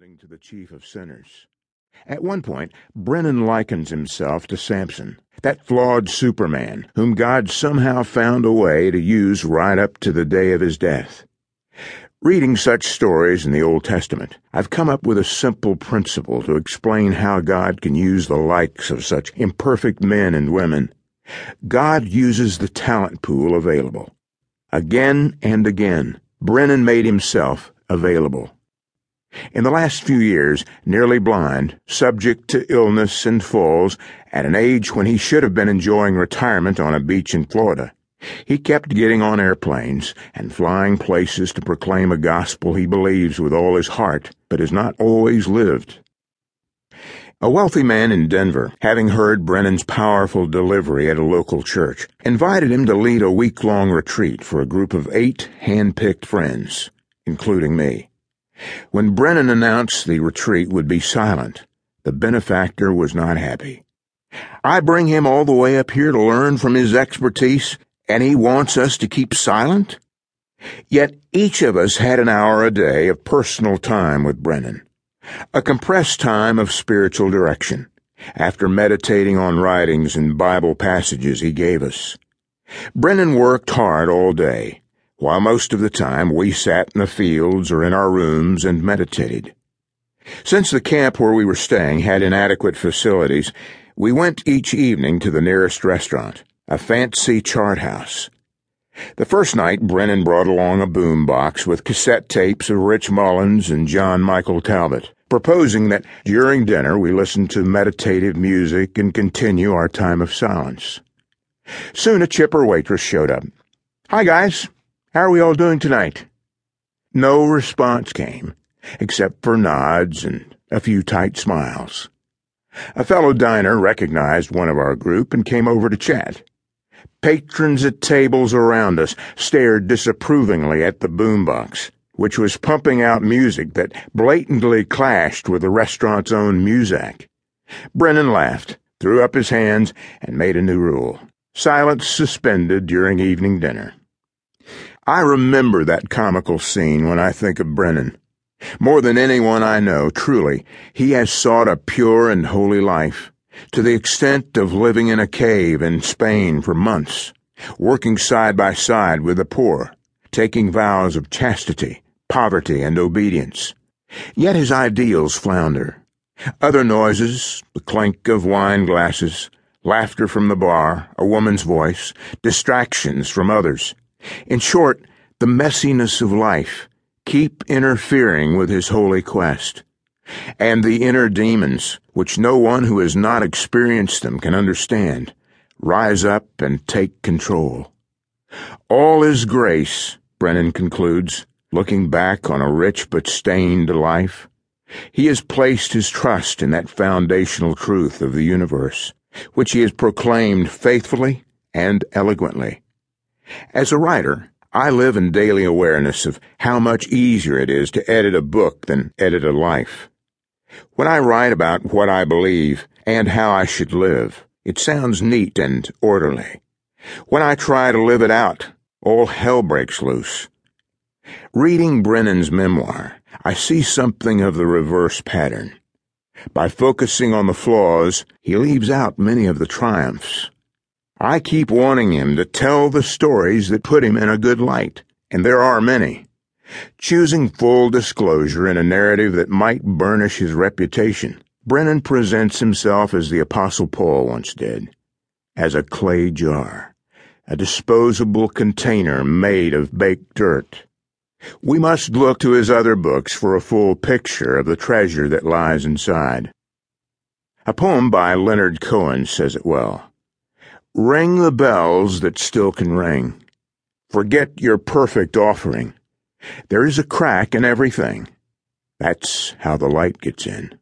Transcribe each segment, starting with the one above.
responding to the chief of sinners. At one point, Brennan likens himself to Samson, that flawed Superman whom God somehow found a way to use right up to the day of his death. Reading such stories in the Old Testament, I've come up with a simple principle to explain how God can use the likes of such imperfect men and women. God uses the talent pool available. Again and again, Brennan made himself available. In the last few years, nearly blind, subject to illness and falls, at an age when he should have been enjoying retirement on a beach in Florida, he kept getting on airplanes and flying places to proclaim a gospel he believes with all his heart, but has not always lived. A wealthy man in Denver, having heard Brennan's powerful delivery at a local church, invited him to lead a week long retreat for a group of eight hand picked friends, including me. When Brennan announced the retreat would be silent, the benefactor was not happy. I bring him all the way up here to learn from his expertise, and he wants us to keep silent? Yet each of us had an hour a day of personal time with Brennan, a compressed time of spiritual direction, after meditating on writings and Bible passages he gave us. Brennan worked hard all day, while most of the time we sat in the fields or in our rooms and meditated. Since the camp where we were staying had inadequate facilities, we went each evening to the nearest restaurant, a fancy chart house. The first night, Brennan brought along a boom box with cassette tapes of Rich Mullins and John Michael Talbot, proposing that during dinner we listen to meditative music and continue our time of silence. Soon a chipper waitress showed up. Hi, guys. How are we all doing tonight? No response came, except for nods and a few tight smiles. A fellow diner recognized one of our group and came over to chat. Patrons at tables around us stared disapprovingly at the boombox, which was pumping out music that blatantly clashed with the restaurant's own muzak. Brennan laughed, threw up his hands, and made a new rule. Silence suspended during evening dinner. I remember that comical scene when I think of Brennan. More than anyone I know, truly, he has sought a pure and holy life, to the extent of living in a cave in Spain for months, working side by side with the poor, taking vows of chastity, poverty, and obedience. Yet his ideals flounder. Other noises, the clink of wine glasses, laughter from the bar, a woman's voice, distractions from others, in short, the messiness of life keep interfering with his holy quest. And the inner demons, which no one who has not experienced them can understand, rise up and take control. All is grace, Brennan concludes, looking back on a rich but stained life. He has placed his trust in that foundational truth of the universe, which he has proclaimed faithfully and eloquently. As a writer, I live in daily awareness of how much easier it is to edit a book than edit a life. When I write about what I believe and how I should live, it sounds neat and orderly. When I try to live it out, all hell breaks loose. Reading Brennan's memoir, I see something of the reverse pattern. By focusing on the flaws, he leaves out many of the triumphs. I keep wanting him to tell the stories that put him in a good light, and there are many. Choosing full disclosure in a narrative that might burnish his reputation, Brennan presents himself as the Apostle Paul once did, as a clay jar, a disposable container made of baked dirt. We must look to his other books for a full picture of the treasure that lies inside. A poem by Leonard Cohen says it well. Ring the bells that still can ring. Forget your perfect offering. There is a crack in everything. That's how the light gets in.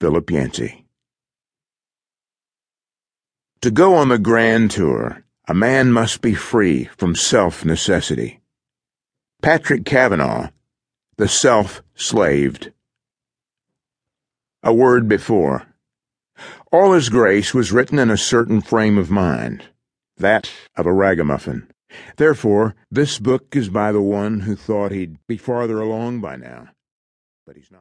Philip Yancey. To go on the grand tour, a man must be free from self necessity. Patrick Kavanagh, The Self Slaved. A word before. All Is Grace was written in a certain frame of mind, that of a ragamuffin. Therefore, this book is by the one who thought he'd be farther along by now. But he's not.